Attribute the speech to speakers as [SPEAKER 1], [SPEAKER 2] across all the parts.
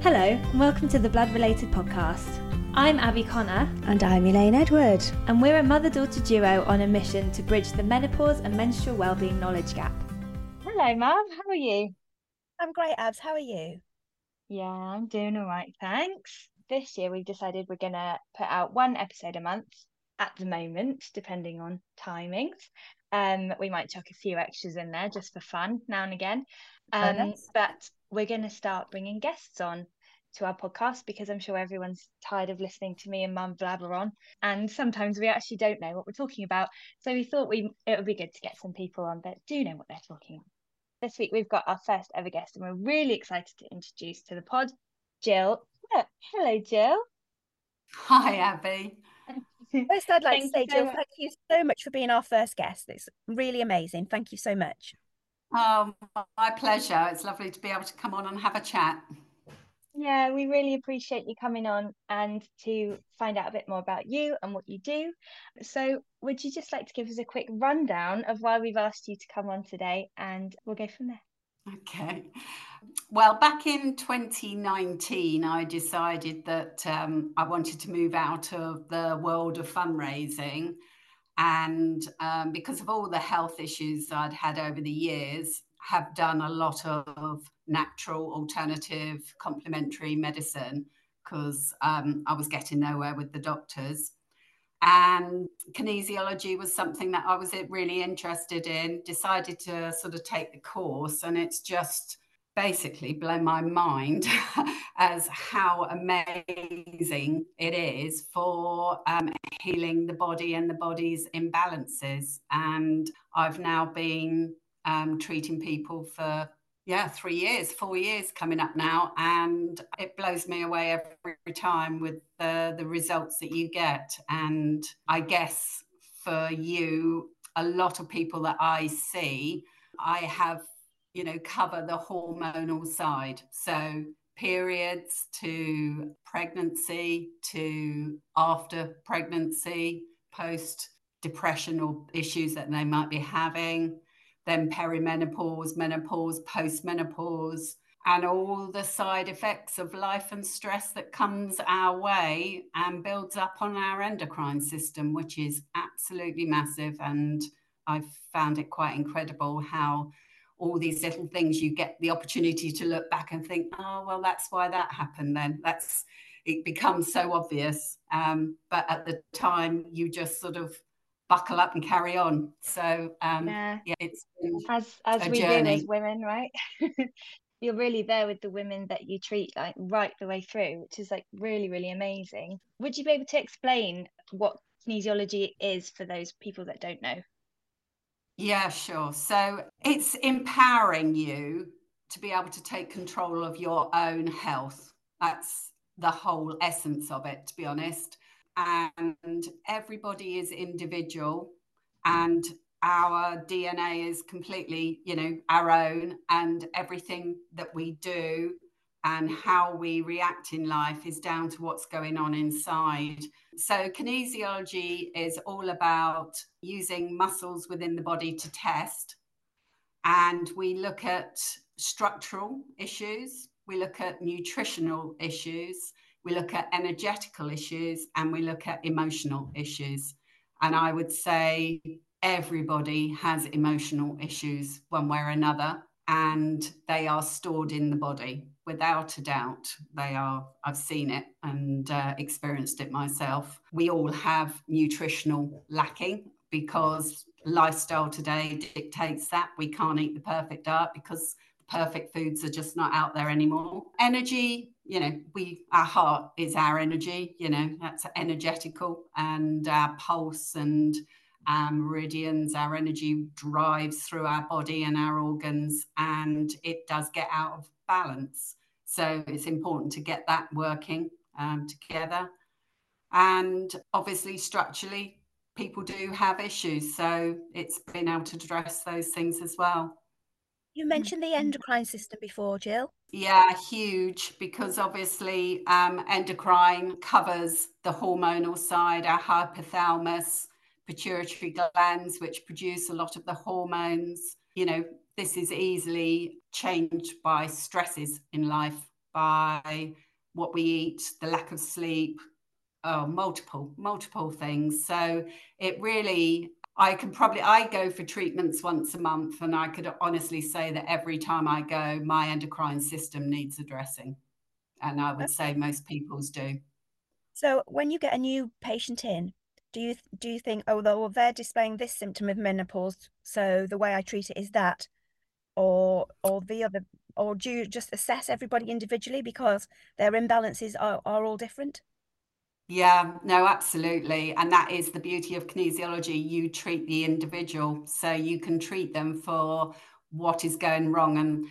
[SPEAKER 1] Hello, and welcome to the Blood Related Podcast. I'm Abby Connor,
[SPEAKER 2] And I'm Elaine Edward.
[SPEAKER 1] and we're a mother daughter duo on a mission to bridge the menopause and menstrual wellbeing knowledge gap. Hello, Mav, how are you?
[SPEAKER 2] I'm great, Abs. How are you?
[SPEAKER 1] Yeah, I'm doing all right, thanks. This year we've decided we're going to put out one episode a month at the moment, depending on timings. Um, we might chuck a few extras in there just for fun now and again. Um,
[SPEAKER 2] nice.
[SPEAKER 1] but we're going to start bringing guests on to our podcast because I'm sure everyone's tired of listening to me and mum blabber on. And sometimes we actually don't know what we're talking about. So we thought we it would be good to get some people on that do know what they're talking about. This week we've got our first ever guest, and we're really excited to introduce to the pod Jill. Hello, Jill.
[SPEAKER 3] Hi, Abby.
[SPEAKER 2] First, I'd like
[SPEAKER 1] Thank
[SPEAKER 2] to say, Jill,
[SPEAKER 1] much.
[SPEAKER 2] thank you so much for being our first guest. It's really amazing. Thank you so much.
[SPEAKER 3] Um, my pleasure. It's lovely to be able to come on and have a chat.
[SPEAKER 1] Yeah, we really appreciate you coming on and to find out a bit more about you and what you do. So, would you just like to give us a quick rundown of why we've asked you to come on today, and we'll go from there.
[SPEAKER 3] Okay. Well, back in 2019, I decided that um, I wanted to move out of the world of fundraising. And um, because of all the health issues I'd had over the years, have done a lot of natural, alternative, complementary medicine because um, I was getting nowhere with the doctors. And kinesiology was something that I was really interested in, decided to sort of take the course, and it's just basically blow my mind as how amazing it is for um, healing the body and the body's imbalances. And I've now been um, treating people for yeah, three years, four years coming up now, and it blows me away every time with the the results that you get. And I guess for you, a lot of people that I see, I have, you know, cover the hormonal side. So periods to pregnancy to after pregnancy, post depression or issues that they might be having then perimenopause, menopause, postmenopause, and all the side effects of life and stress that comes our way and builds up on our endocrine system, which is absolutely massive. And I've found it quite incredible how all these little things you get the opportunity to look back and think, oh, well, that's why that happened then. That's it becomes so obvious. Um, but at the time, you just sort of buckle up and carry on. So um,
[SPEAKER 1] Yeah.
[SPEAKER 3] yeah, it's
[SPEAKER 1] As as we do as women, right? You're really there with the women that you treat like right the way through, which is like really, really amazing. Would you be able to explain what kinesiology is for those people that don't know?
[SPEAKER 3] Yeah, sure. So it's empowering you to be able to take control of your own health. That's the whole essence of it, to be honest. And everybody is individual, and our DNA is completely, you know, our own, and everything that we do and how we react in life is down to what's going on inside. So, kinesiology is all about using muscles within the body to test. And we look at structural issues, we look at nutritional issues, we look at energetical issues, and we look at emotional issues. And I would say everybody has emotional issues one way or another, and they are stored in the body without a doubt. They are, I've seen it and uh, experienced it myself. We all have nutritional lacking because lifestyle today dictates that we can't eat the perfect diet because perfect foods are just not out there anymore. Energy, you know, we our heart is our energy, you know, that's energetical and our pulse and our meridians, our energy drives through our body and our organs and it does get out of balance. So it's important to get that working um, together. And obviously, structurally, people do have issues. So it's been able to address those things as well.
[SPEAKER 2] You mentioned the endocrine system before, Jill.
[SPEAKER 3] Yeah, huge because obviously um, endocrine covers the hormonal side, our hypothalamus, pituitary glands, which produce a lot of the hormones. You know, this is easily changed by stresses in life by what we eat, the lack of sleep, oh, multiple, multiple things. So it really, I can probably, I go for treatments once a month, and I could honestly say that every time I go, my endocrine system needs addressing. And I would say most people's do.
[SPEAKER 2] So when you get a new patient in, do you do you think, oh, well, they're displaying this symptom of menopause, so the way I treat it is that, or or the other, or do you just assess everybody individually because their imbalances are, are all different?
[SPEAKER 3] Yeah, no, absolutely. And that is the beauty of kinesiology. You treat the individual, so you can treat them for what is going wrong. And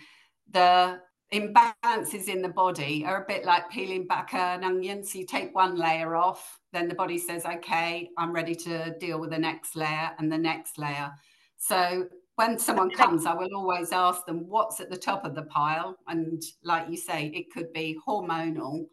[SPEAKER 3] the imbalances in the body are a bit like peeling back an onion. So you take one layer off, then the body says, okay, I'm ready to deal with the next layer and the next layer. So when someone comes, I will always ask them what's at the top of the pile. And like you say, it could be hormonal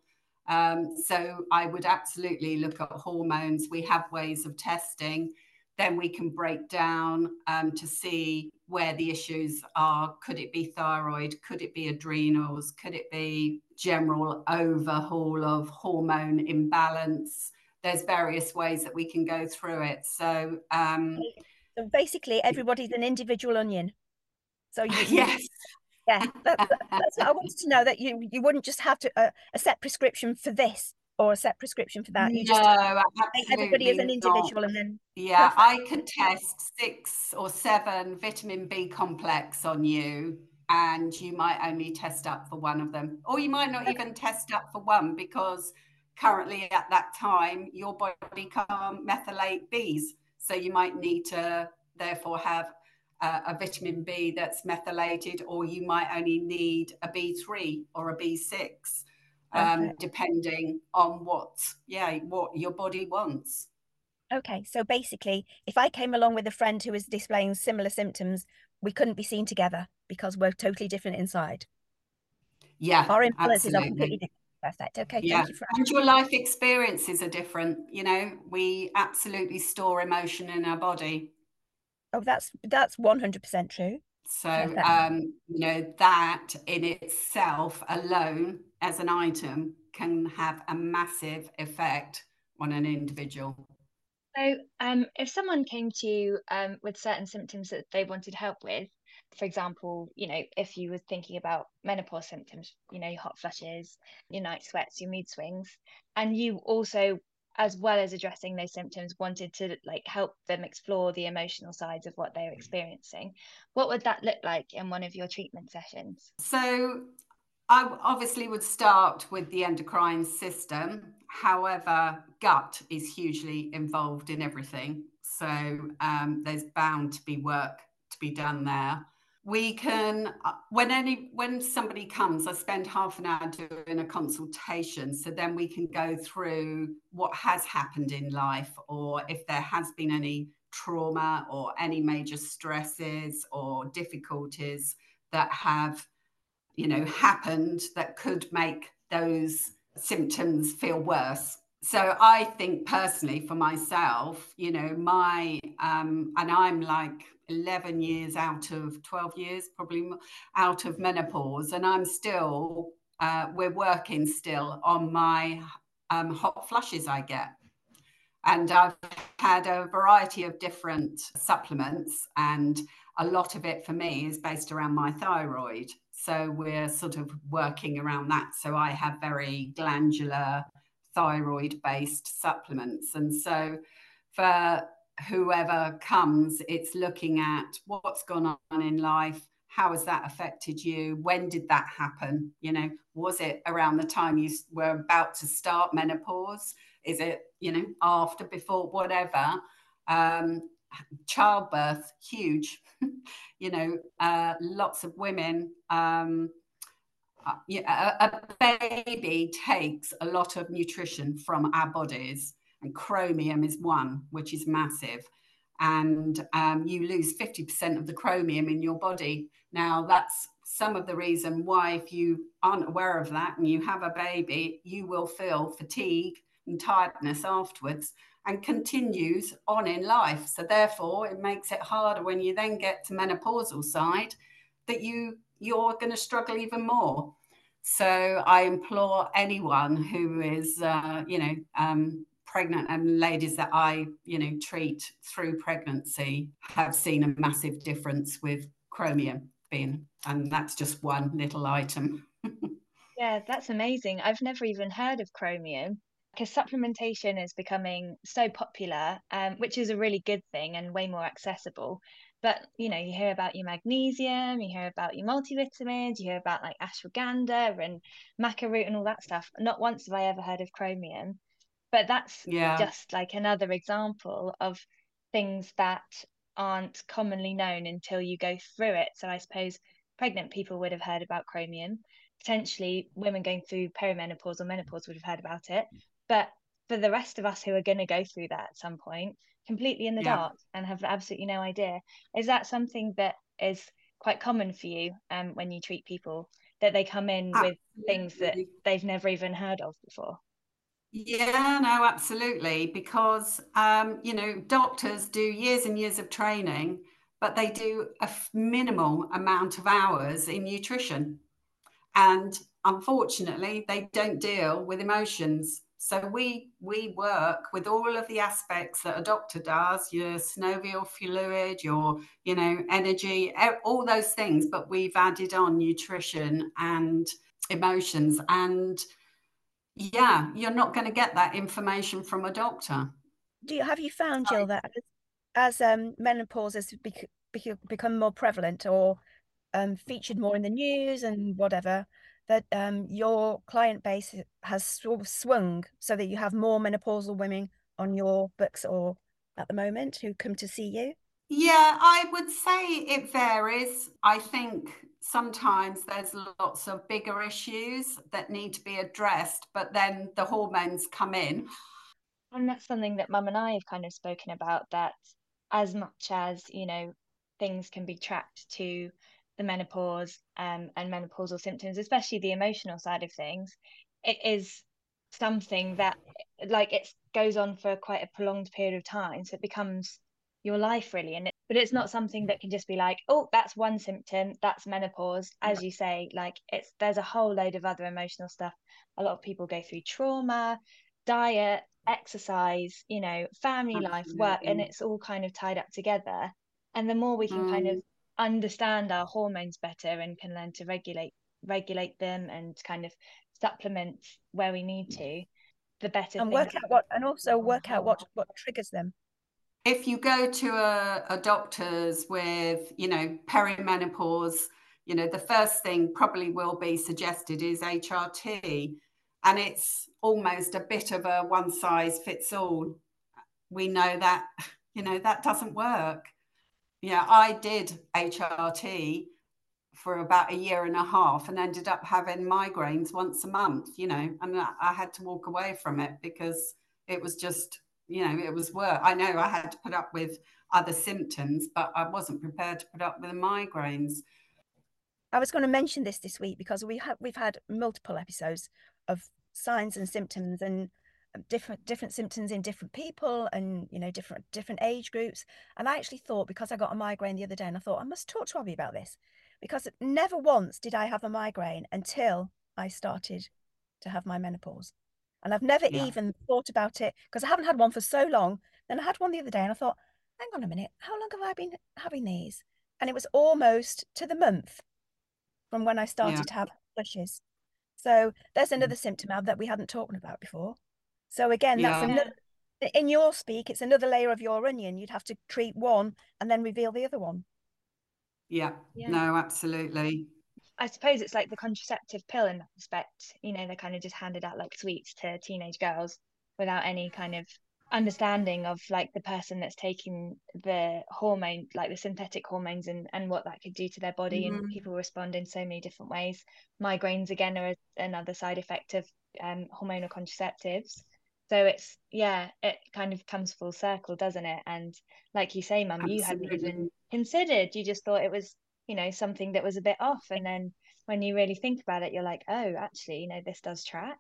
[SPEAKER 3] um, so I would absolutely look at hormones. We have ways of testing. Then we can break down um, to see where the issues are. Could it be thyroid? Could it be adrenals? Could it be general overhaul of hormone imbalance? There's various ways that we can go through it. So, um,
[SPEAKER 2] so basically, everybody's an individual onion. So you,
[SPEAKER 3] yes,
[SPEAKER 2] yeah that, that's what i wanted to know that you you wouldn't just have to uh, a set prescription for this or a set prescription for that you
[SPEAKER 3] just no,
[SPEAKER 2] everybody is an individual
[SPEAKER 3] not.
[SPEAKER 2] and then
[SPEAKER 3] yeah i could test six or seven vitamin b complex on you and you might only test up for one of them or you might not even test up for one because currently at that time your body can't methylate b's so you might need to therefore have uh, a vitamin B that's methylated, or you might only need a B3 or a B6, um, okay. depending on what, yeah, what your body wants.
[SPEAKER 2] Okay, so basically, if I came along with a friend who was displaying similar symptoms, we couldn't be seen together because we're totally different inside.
[SPEAKER 3] Yeah,
[SPEAKER 2] our influences are completely different. Perfect. Okay.
[SPEAKER 3] Yeah. You and your life experiences are different. You know, we absolutely store emotion in our body.
[SPEAKER 2] Oh, that's that's one hundred percent true.
[SPEAKER 3] So, um, you know, that in itself alone as an item can have a massive effect on an individual.
[SPEAKER 1] So, um, if someone came to you um, with certain symptoms that they wanted help with, for example, you know, if you were thinking about menopause symptoms, you know, your hot flushes, your night sweats, your mood swings, and you also as well as addressing those symptoms wanted to like help them explore the emotional sides of what they're experiencing what would that look like in one of your treatment sessions?
[SPEAKER 3] So i obviously would start with the endocrine system. However gut is hugely involved in everything. So um, there's bound to be work to be done there we can uh, when any when somebody comes i spend half an hour doing a consultation so then we can go through what has happened in life or if there has been any trauma or any major stresses or difficulties that have you know happened that could make those symptoms feel worse so i think personally for myself you know my um and i'm like 11 years out of 12 years, probably out of menopause. And I'm still, uh, we're working still on my um, hot flushes I get. And I've had a variety of different supplements, and a lot of it for me is based around my thyroid. So we're sort of working around that. So I have very glandular thyroid based supplements. And so for whoever comes, it's looking at what's gone on in life. How has that affected you? When did that happen? You know, was it around the time you were about to start menopause? Is it, you know, after, before, whatever? Um, childbirth, huge. you know, uh, lots of women. Um, a, a baby takes a lot of nutrition from our bodies and chromium is one, which is massive. And um, you lose 50% of the chromium in your body. Now, that's some of the reason why, if you aren't aware of that and you have a baby, you will feel fatigue and tiredness afterwards and continues on in life. So, therefore, it makes it harder when you then get to menopausal side that you you're going to struggle even more. So I implore anyone who is, uh, you know, um, pregnant and ladies that I, you know, treat through pregnancy have seen a massive difference with chromium being, and that's just one little item.
[SPEAKER 1] yeah, that's amazing. I've never even heard of chromium because supplementation is becoming so popular, um, which is a really good thing and way more accessible. But you know, you hear about your magnesium, you hear about your multivitamins, you hear about like ashwagandha and maca root and all that stuff. Not once have I ever heard of chromium. But that's yeah. just like another example of things that aren't commonly known until you go through it. So I suppose pregnant people would have heard about chromium. Potentially, women going through perimenopause or menopause would have heard about it. But for the rest of us who are going to go through that at some point, completely in the yeah. dark and have absolutely no idea, is that something that is quite common for you um, when you treat people that they come in absolutely. with things that they've never even heard of before?
[SPEAKER 3] Yeah, no, absolutely. Because, um, you know, doctors do years and years of training, but they do a minimal amount of hours in nutrition. And unfortunately, they don't deal with emotions. So we we work with all of the aspects that a doctor does, your synovial fluid, your you know energy, all those things. But we've added on nutrition and emotions, and yeah, you're not going to get that information from a doctor.
[SPEAKER 2] Do you have you found Jill that as, um, menopause has bec- bec- become more prevalent or um, featured more in the news and whatever? That um, your client base has sort of swung so that you have more menopausal women on your books or at the moment who come to see you?
[SPEAKER 3] Yeah, I would say it varies. I think sometimes there's lots of bigger issues that need to be addressed, but then the hormones come in.
[SPEAKER 1] And that's something that mum and I have kind of spoken about that as much as, you know, things can be tracked to the menopause um, and menopausal symptoms, especially the emotional side of things, it is something that like it goes on for quite a prolonged period of time. So it becomes your life really. And it, but it's not something that can just be like, oh, that's one symptom, that's menopause. As you say, like it's there's a whole load of other emotional stuff. A lot of people go through trauma, diet, exercise, you know, family Absolutely. life, work, and it's all kind of tied up together. And the more we can kind of mm understand our hormones better and can learn to regulate regulate them and kind of supplement where we need to the better
[SPEAKER 2] and work out what and also work out what what triggers them.
[SPEAKER 3] If you go to a, a doctor's with you know perimenopause you know the first thing probably will be suggested is hrt and it's almost a bit of a one size fits all. We know that you know that doesn't work yeah, I did HRT for about a year and a half and ended up having migraines once a month, you know, and I had to walk away from it because it was just, you know, it was work. I know I had to put up with other symptoms, but I wasn't prepared to put up with the migraines.
[SPEAKER 2] I was going to mention this this week because we have we've had multiple episodes of signs and symptoms and different different symptoms in different people and you know different different age groups. And i actually thought because i got a migraine the other day and i thought i must talk to abby about this. Because never once did i have a migraine until i started to have my menopause. And i've never yeah. even thought about it because i haven't had one for so long. Then i had one the other day and i thought hang on a minute how long have i been having these? And it was almost to the month from when i started yeah. to have flushes so there's mm. another symptom that we hadn't talked about before so again, that's yeah. another in your speak, it's another layer of your onion. You'd have to treat one and then reveal the other one.
[SPEAKER 3] Yeah. yeah. No, absolutely.
[SPEAKER 1] I suppose it's like the contraceptive pill in that respect. You know, they're kind of just handed out like sweets to teenage girls without any kind of understanding of like the person that's taking the hormone, like the synthetic hormones, and and what that could do to their body. Mm-hmm. And people respond in so many different ways. Migraines again are another side effect of um, hormonal contraceptives so it's yeah it kind of comes full circle doesn't it? And like you say mum you hadn't even considered. You just thought it was you know something that was a bit off. And then when you really think about it you're like oh actually you know this does track.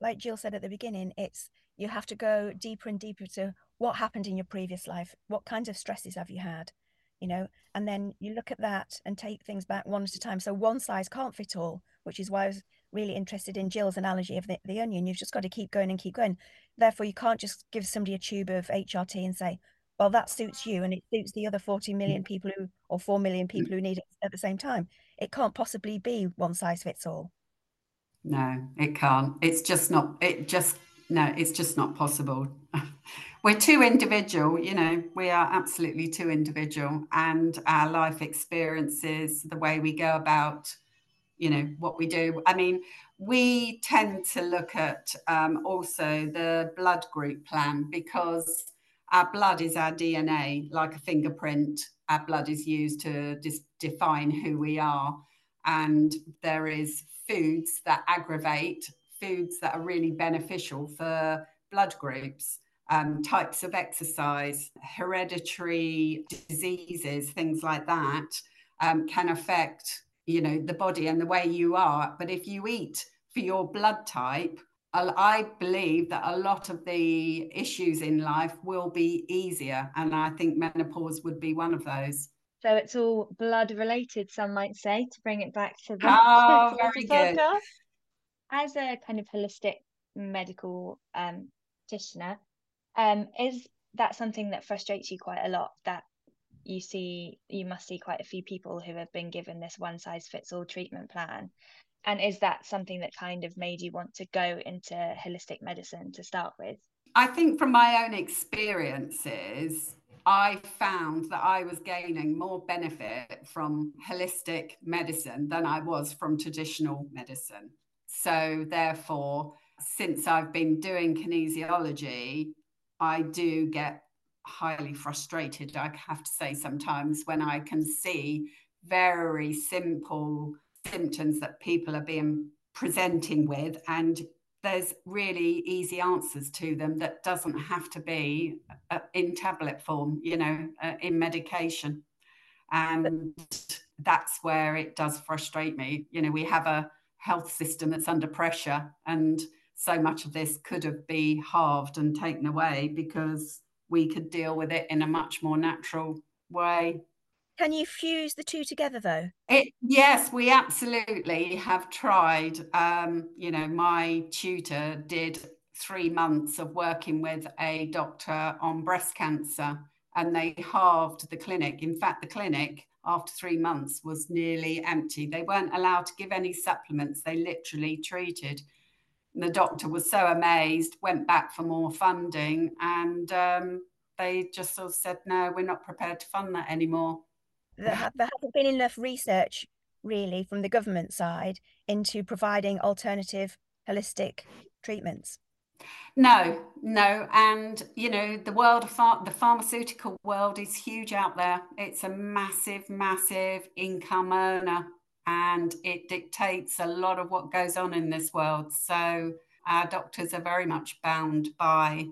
[SPEAKER 2] Like jill said at the beginning it's you have to go deeper and deeper to what happened in your previous life. What kinds of stresses have you had? You know and then you look at that and take things back one at a time. So one size can't fit all which is why really interested in Jill's analogy of the, the onion. You've just got to keep going and keep going. Therefore, you can't just give somebody a tube of HRT and say, well, that suits you and it suits the other 40 mm. million people who, or 4 million mm. people who need it at the same time. It can't possibly be one size fits all.
[SPEAKER 3] No, it can't. It's just not, it just, no, it's just not possible. We're too individual, you know, we are absolutely too individual, and our life experiences, the way we go about you know what we do. I mean we tend to look at um, also the blood group plan because our blood is our dna like a fingerprint our blood is used to dis- define who we are. And there is foods that aggravate foods that are really beneficial for blood groups um, types of exercise hereditary diseases things like that um, can affect you know the body and the way you are but if you eat for your blood type I believe that a lot of the issues in life will be easier, and I think menopause would be one of those.
[SPEAKER 1] So it's all blood related, some might say, to bring it back to the,
[SPEAKER 3] oh, very good.
[SPEAKER 1] As a kind of holistic medical um, practitioner, um, is that something that frustrates you quite a lot? That you see you must see quite a few people who have been given this one size fits all treatment plan. And is that something that kind of made you want to go into holistic medicine to start with?
[SPEAKER 3] I think from my own experiences i found that i was gaining more benefit from holistic medicine than i was from traditional medicine. So therefore since i've been doing kinesiology i do get highly frustrated, I have to say, sometimes when I can see very simple symptoms that people are being presenting with and there's really easy answers to them that doesn't have to be uh, in tablet form you know uh, in medication. And that's where it does frustrate me. You know we have a health system that's under pressure and so much of this could have been halved and taken away because we could deal with it in a much more natural way.
[SPEAKER 2] Can you fuse the two together though?
[SPEAKER 3] It, yes, we absolutely have tried. Um, you know, my tutor did three months of working with a doctor on breast cancer and they halved the clinic. In fact, the clinic after three months was nearly empty. They weren't allowed to give any supplements, they literally treated. The doctor was so amazed, went back for more funding, and um, they just sort of said, no, we're not prepared to fund that anymore.
[SPEAKER 2] There, ha- there hasn't been enough research, really, from the government side into providing alternative holistic treatments.
[SPEAKER 3] No, no, and you know the world of phar- the pharmaceutical world is huge out there. It's a massive, massive income earner and it dictates a lot of what goes on in this world. So our doctors are very much bound by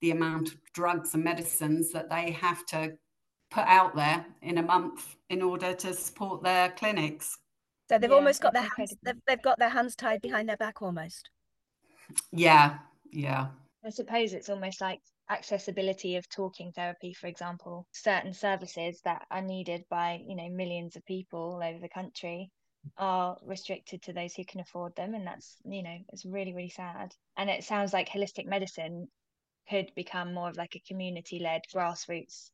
[SPEAKER 3] the amount of drugs and medicines that they have to put out there in a month in order to support their clinics.
[SPEAKER 2] So they've yeah, almost got their hands, they've, they've got their hands tied behind their back almost.
[SPEAKER 3] Yeah, yeah.
[SPEAKER 1] I suppose it's almost like accessibility of talking therapy, for example, certain services that are needed by, you know, millions of people all over the country are restricted to those who can afford them. And that's, you know, it's really, really sad. And it sounds like holistic medicine could become more of like a community led grassroots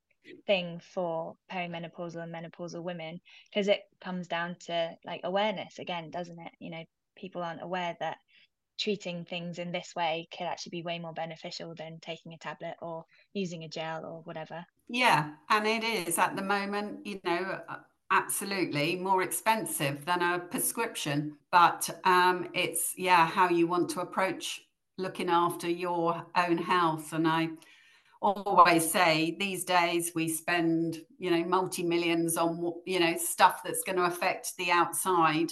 [SPEAKER 1] thing for perimenopausal and menopausal women because it comes down to like awareness again, doesn't it? You know, people aren't aware that treating things in this way could actually be way more beneficial than taking a tablet or using a gel or whatever.
[SPEAKER 3] Yeah, and it is at the moment, you know, absolutely more expensive than a prescription, but um, it's yeah how you want to approach looking after your own health. And I always say these days we spend you know multi millions on you know stuff that's going to affect the outside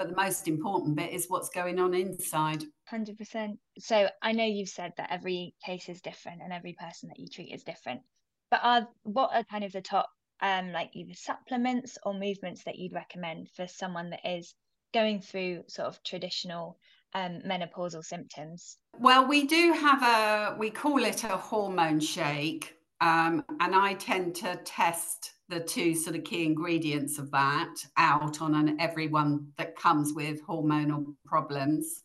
[SPEAKER 3] but the most important bit is what's going on inside
[SPEAKER 1] 100% so i know you've said that every case is different and every person that you treat is different but are what are kind of the top um like either supplements or movements that you'd recommend for someone that is going through sort of traditional um, menopausal symptoms?
[SPEAKER 3] Well, we do have a, we call it a hormone shake. Um, and I tend to test the two sort of key ingredients of that out on an everyone that comes with hormonal problems.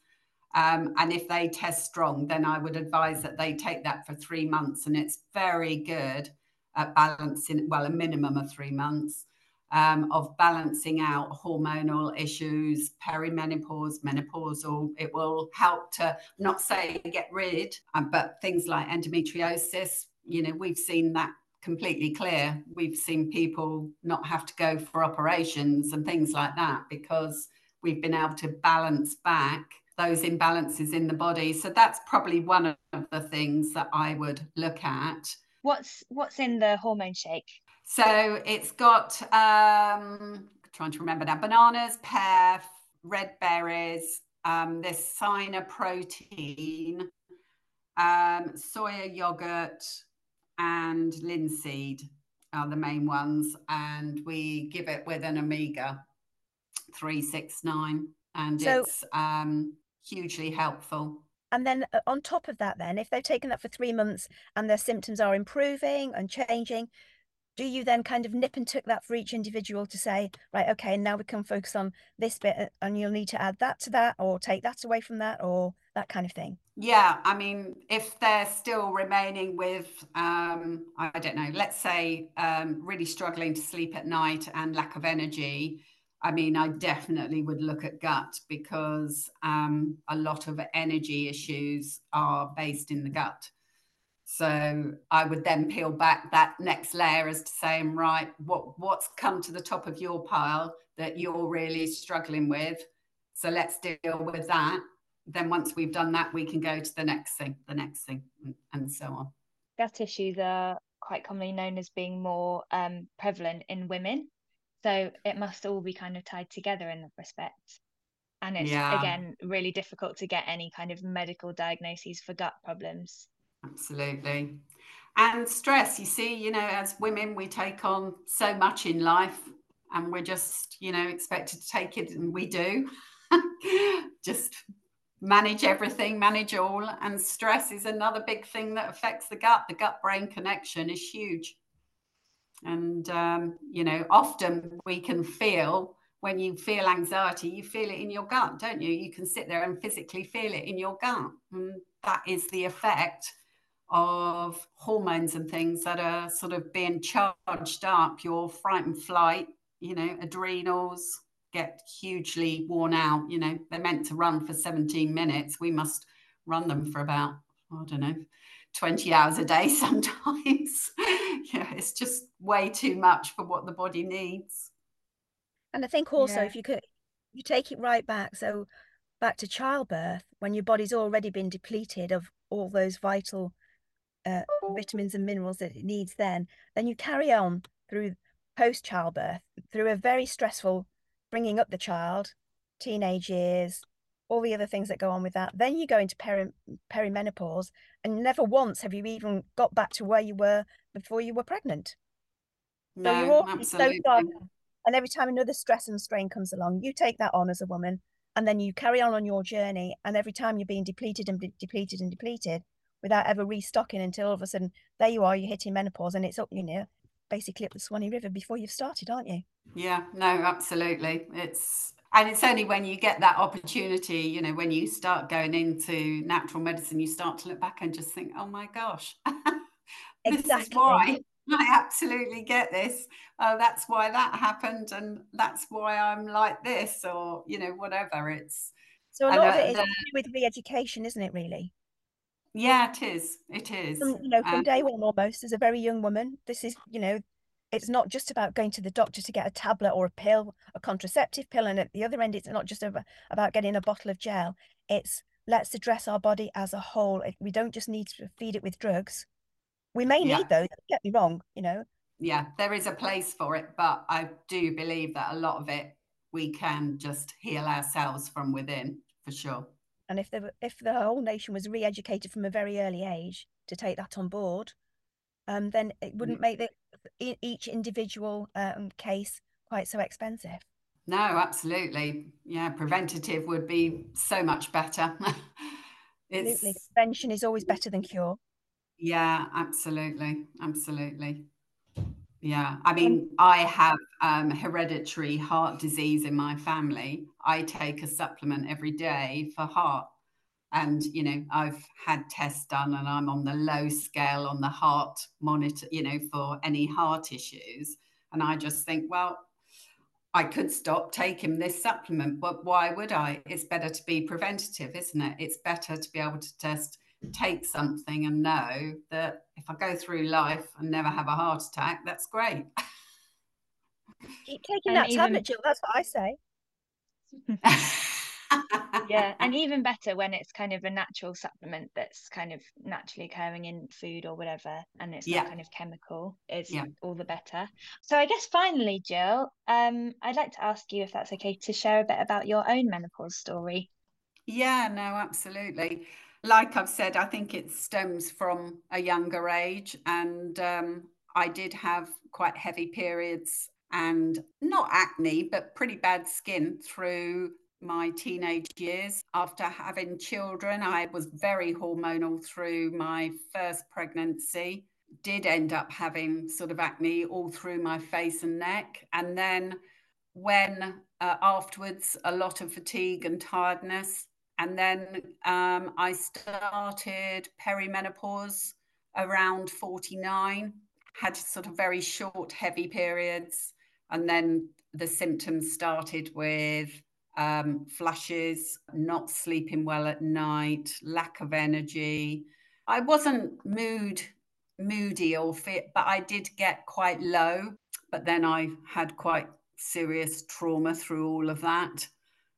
[SPEAKER 3] Um, and if they test strong, then I would advise that they take that for three months. And it's very good at balancing, well, a minimum of three months um, of balancing out hormonal issues, perimenopause, menopausal. It will help to not say get rid, uh, but things like endometriosis. You know, we've seen that completely clear. We've seen people not have to go for operations and things like that because we've been able to balance back those imbalances in the body. So that's probably one of the things that I would look at.
[SPEAKER 1] What's what's in the hormone shake?
[SPEAKER 3] So it's got um trying to remember now bananas, pear, red berries, um, this cyana protein, um, soya yogurt, and linseed are the main ones. And we give it with an omega 369. And so, it's um, hugely helpful.
[SPEAKER 2] And then uh, on top of that, then, if they've taken that for three months and their symptoms are improving and changing, do you then kind of nip and tuck that for each individual to say, right, okay, and now we can focus on this bit uh, and you'll need to add that to that or take that away from that or that kind of thing?
[SPEAKER 3] Yeah, I mean, if they're still remaining with, um, I don't know, let's say um, really struggling to sleep at night and lack of energy, I mean, I definitely would look at gut because um, a lot of energy issues are based in the gut. So I would then peel back that next layer as to saying, right, what what's come to the top of your pile that you're really struggling with. So let's deal with that. Then once we've done that, we can go to the next thing, the next thing, and, so on.
[SPEAKER 1] Gut issues are quite commonly known as being more um, prevalent in women so it must all be kind of tied together in that respect. And it's yeah. again really difficult to get any kind of medical diagnoses for gut problems.
[SPEAKER 3] Absolutely. And stress, you see, you know, as women, we take on so much in life and we're just, you know, expected to take it, and we do. just manage everything, manage all. And stress is another big thing that affects the gut. The gut brain connection is huge. And, um, you know, often we can feel when you feel anxiety, you feel it in your gut, don't you? You can sit there and physically feel it in your gut. And that is the effect of hormones and things that are sort of being charged up. Your fright and flight, you know, adrenals get hugely worn out. You know, they're meant to run for 17 minutes. We must run them for about, I don't know, 20 hours a day sometimes. yeah, it's just way too much for what the body needs.
[SPEAKER 2] And I think also yeah. if you could you take it right back, so back to childbirth, when your body's already been depleted of all those vital uh, vitamins and minerals that it needs then, then you carry on through post childbirth, through a very stressful bringing up the child, teenage years, all the other things that go on with that. Then you go into peri- perimenopause, and never once have you even got back to where you were before you were pregnant.
[SPEAKER 3] No, so you're already absolutely. so far.
[SPEAKER 2] And every time another stress and strain comes along, you take that on as a woman, and then you carry on on your journey. And every time you're being depleted and depleted and depleted without ever restocking until all of a sudden there you are, you're hitting menopause, and it's up, you know, basically up the Swanee River before you've started, aren't you?
[SPEAKER 3] Yeah, no, absolutely. It's and it's only when you get that opportunity you know when you start going into natural medicine you start to look back and just think oh my gosh this exactly. is why i absolutely get this oh that's why that happened and that's why i'm like this or you know whatever it's
[SPEAKER 2] so a lot of it is the, with re-education isn't it really
[SPEAKER 3] yeah it is it is
[SPEAKER 2] from, you know from um, day one almost as a very young woman this is you know it's not just about going to the doctor to get a tablet or a pill, a contraceptive pill, and at the other end, it's not just about getting a bottle of gel. It's let's address our body as a whole. We don't just need to feed it with drugs. We may yeah. need those. Get me wrong, you know.
[SPEAKER 3] Yeah, there is a place for it, but I do believe that a lot of it we can just heal ourselves from within, for sure.
[SPEAKER 2] And if the if the whole nation was re-educated from a very early age to take that on board, um, then it wouldn't mm. make the each individual um, case quite so expensive.
[SPEAKER 3] No, absolutely. Yeah, preventative would be so much better.
[SPEAKER 2] absolutely. Prevention is always better than cure.
[SPEAKER 3] Yeah, absolutely. Absolutely. Yeah. I mean, I have um, hereditary heart disease in my family. I take a supplement every day for heart. And, you know, I've had tests done and I'm on the low scale on the heart monitor, you know, for any heart issues. And I just think, well, I could stop taking this supplement, but why would I? It's better to be preventative, isn't it? It's better to be able to just take something and know that if I go through life and never have a heart attack, that's great.
[SPEAKER 2] Keep taking and that even... tablet, Jill. That's what I say.
[SPEAKER 1] Yeah and even better when it's kind of a natural supplement that's kind of naturally occurring in food or whatever and it's yeah. not kind of chemical is yeah. all the better so i guess finally jill um i'd like to ask you if that's okay to share a bit about your own menopause story
[SPEAKER 3] yeah no absolutely like i've said i think it stems from a younger age and um, i did have quite heavy periods and not acne, but pretty bad skin through my teenage years. After having children, I was very hormonal through my first pregnancy. Did end up having sort of acne all through my face and neck. And then when uh, afterwards, a lot of fatigue and tiredness. And then um, I started perimenopause around 49, had sort of very short, heavy periods. And then the symptoms started with um, flushes, not sleeping well at night, lack of energy. I wasn't mood moody or fit, but I did get quite low. But then I had quite serious trauma through all of that.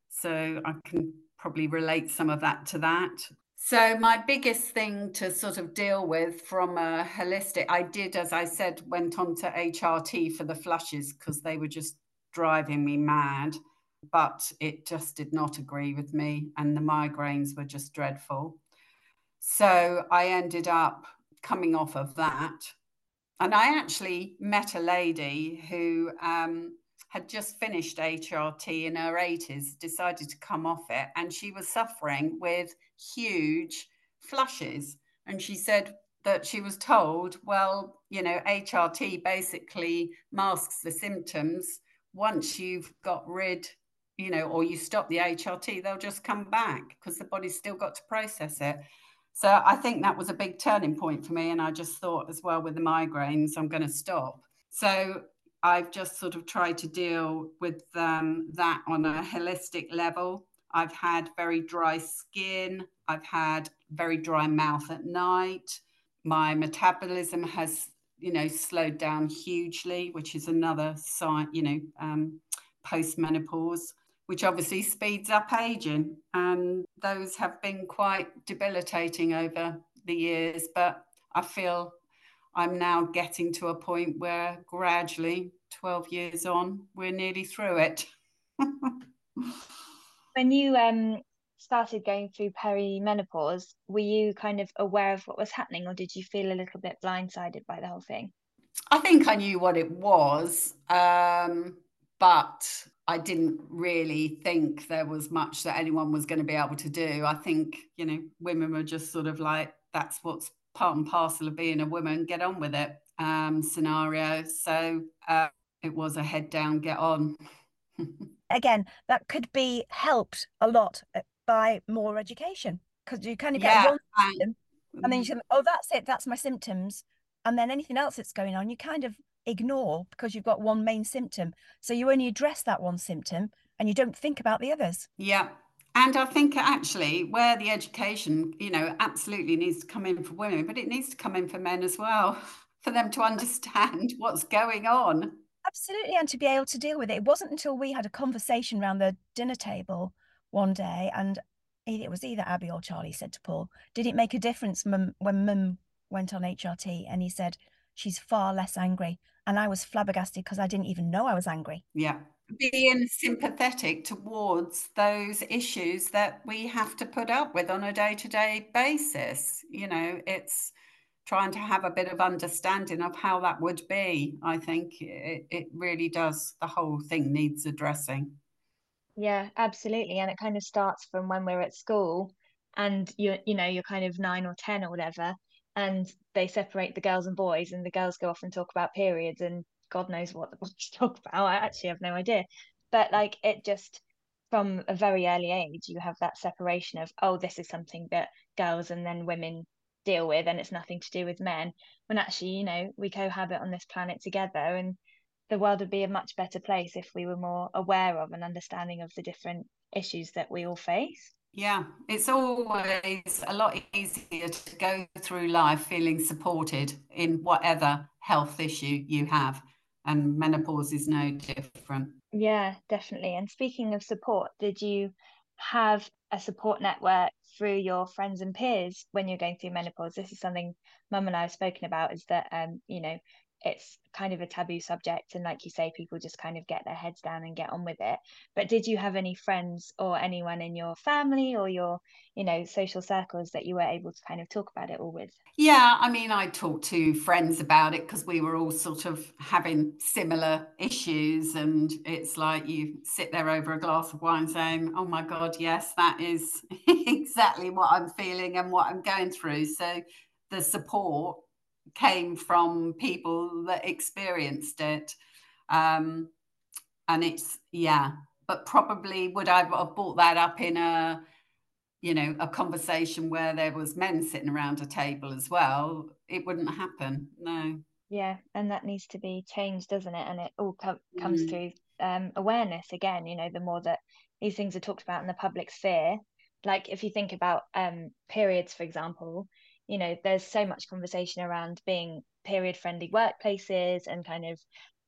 [SPEAKER 3] So I can probably relate some of that to that. So my biggest thing to sort of deal with from a holistic, I did, as I said, went on to HRT for the flushes because they were just driving me mad but it just did not agree with me, and the migraines were just dreadful. So I ended up coming off of that. And I actually met a lady who um, had just finished HRT in her 80s, decided to come off it, and she was suffering with huge flushes. And she said that she was told, well, you know, HRT basically masks the symptoms. Once you've got rid you know, or you stop the HRT, they'll just come back because the body's still got to process it. So I think that was a big turning point for me. And I just thought as well with the migraines, I'm going to stop. So I've just sort of tried to deal with um, that on a holistic level. I've had very dry skin. I've had very dry mouth at night. My metabolism has, you know, slowed down hugely, which is another sign, you know, um, post menopause which obviously speeds up aging. And those have been quite debilitating over the years. But I feel I'm now getting to a point where gradually, 12 years on, we're nearly through it.
[SPEAKER 1] when you um, started going through perimenopause, were you kind of aware of what was happening, or did you feel a little bit blindsided by the whole thing?
[SPEAKER 3] I think I knew what it was, um, but I didn't really think there was much that anyone was going to be able to do. I think, you know, women were just sort of like, that's what's part and parcel of being a woman, get on with it um, scenario. So uh, it was a head down, get on.
[SPEAKER 2] Again, that could be helped a lot uh, by more education because you kind of get yeah, one symptom and then you say, oh, that's it, that's my symptoms. And then anything else that's going on, you kind of ignore because you've got one main symptom. So you only address that one symptom and you don't think about the others.
[SPEAKER 3] Yeah. And I think actually where the education, you know, absolutely needs to come in for women, but it needs to come in for men as well, for them to understand what's going on.
[SPEAKER 2] Absolutely. And to be able to deal with it. It wasn't until we had a conversation around the dinner table one day and it was either Abby or Charlie said to Paul, Did it make a difference when mum went on HRT? And he said, She's far less angry. And I was flabbergasted because I didn't even know I was angry.
[SPEAKER 3] Yeah. Being sympathetic towards those issues that we have to put up with on a day to day basis. You know, it's trying to have a bit of understanding of how that would be. I think it, it really does. The whole thing needs addressing.
[SPEAKER 1] Yeah, absolutely. And it kind of starts from when we're at school and you you know, you're kind of nine or ten or whatever and they separate the girls and boys and the girls go off and talk about periods and god knows what the boys talk about i actually have no idea but like it just from a very early age you have that separation of oh this is something that girls and then women deal with and it's nothing to do with men when actually you know we cohabit on this planet together and the world would be a much better place if we were more aware of and understanding of the different issues that we all face
[SPEAKER 3] yeah, it's always a lot easier to go through life feeling supported in whatever health issue you have. And menopause is no different.
[SPEAKER 1] Yeah, definitely. And speaking of support, did you have a support network through your friends and peers when you're going through menopause? This is something Mum and I have spoken about is that, um, you know, it's kind of a taboo subject and like you say people just kind of get their heads down and get on with it. But did you have any friends or anyone in your family or your you know social circles that you were able to kind of talk about it all with?
[SPEAKER 3] Yeah i mean i talked to friends about it because we were all sort of having similar issues and it's like you sit there over a glass of wine saying oh my god yes that is exactly what i'm feeling and what i'm going through. So the support came from people that experienced it. Um, and it's, yeah, but probably would I have brought that up in a, you know, a conversation where there was men sitting around a table as well? It wouldn't happen. No.
[SPEAKER 1] Yeah. And that needs to be changed, doesn't it? And it all com- comes mm. through um, awareness again, you know, the more that these things are talked about in the public sphere. Like if you think about um, periods, for example, you know there's so much conversation around being period friendly workplaces and kind of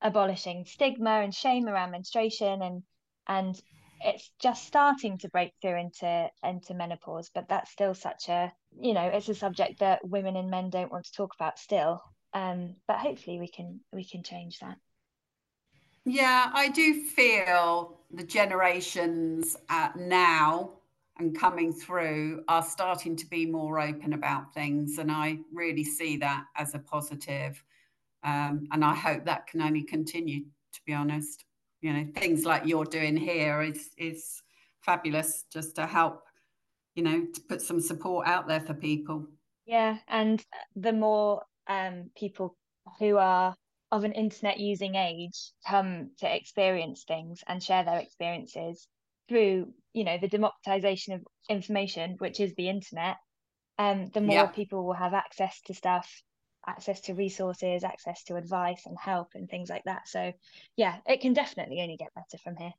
[SPEAKER 1] abolishing stigma and shame around menstruation and and it's just starting to break through into into menopause but that's still such a you know it's a subject that women and men don't want to talk about still. Um but hopefully we can we can change that.
[SPEAKER 3] Yeah i do feel the generations uh, now and coming through are starting to be more open about things. And I really see that as a positive. Um, and I hope that can only continue, to be honest. You know, things like you're doing here is, is fabulous just to help, you know, to put some support out there for people.
[SPEAKER 1] Yeah. And the more um, people who are of an internet using age come to experience things and share their experiences through you know the democratization of information which is the internet um the more yeah. people will have access to stuff access to resources access to advice and help and things like that. So yeah it can definitely only get better from here.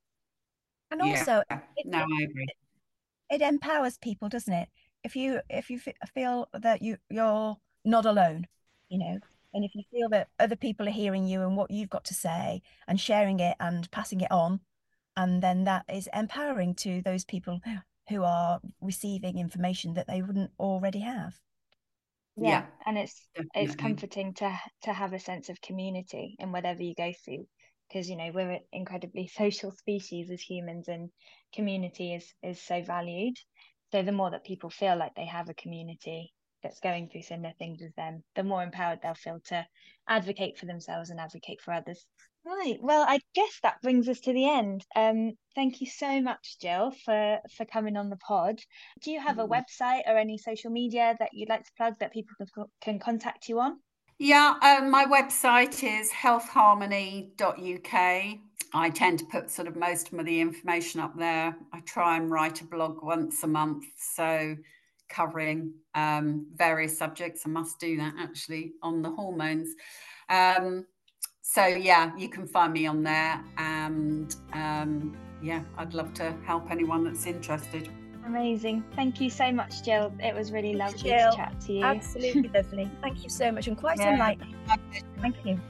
[SPEAKER 2] And also
[SPEAKER 3] yeah. it, no i agree.
[SPEAKER 2] it empowers people doesn't it? If you if you feel that you you're not alone you know and if you feel that other people are hearing you and what you've got to say and sharing it and passing it on and then that is empowering to those people who are receiving information that they wouldn't already have.
[SPEAKER 1] Yeah, yeah and it's definitely. it's comforting to to have a sense of community in whatever you go through because you know we're an incredibly social species as humans and community is is so valued. So the more that people feel like they have a community that's going through similar things as them the more empowered they'll feel to advocate for themselves and advocate for others Right. Well, I guess that brings us to the end. Um, thank you so much, Jill, for for coming on the pod. Do you have a mm. website or any social media that you'd like to plug that people can, can contact you on?
[SPEAKER 3] Yeah, um, my website is healthharmony.uk. I tend to put sort of most of the information up there. I try and write a blog once a month, so covering um, various subjects. I must do that actually on the hormones. Um, so yeah, you can find me on there, and um, yeah, I'd love to help anyone that's interested.
[SPEAKER 1] Amazing. Thank you so much, Jill. It was really lovely Jill, to chat to you.
[SPEAKER 2] Absolutely lovely. Thank you so much, and quite yeah. enlightening. Thank you.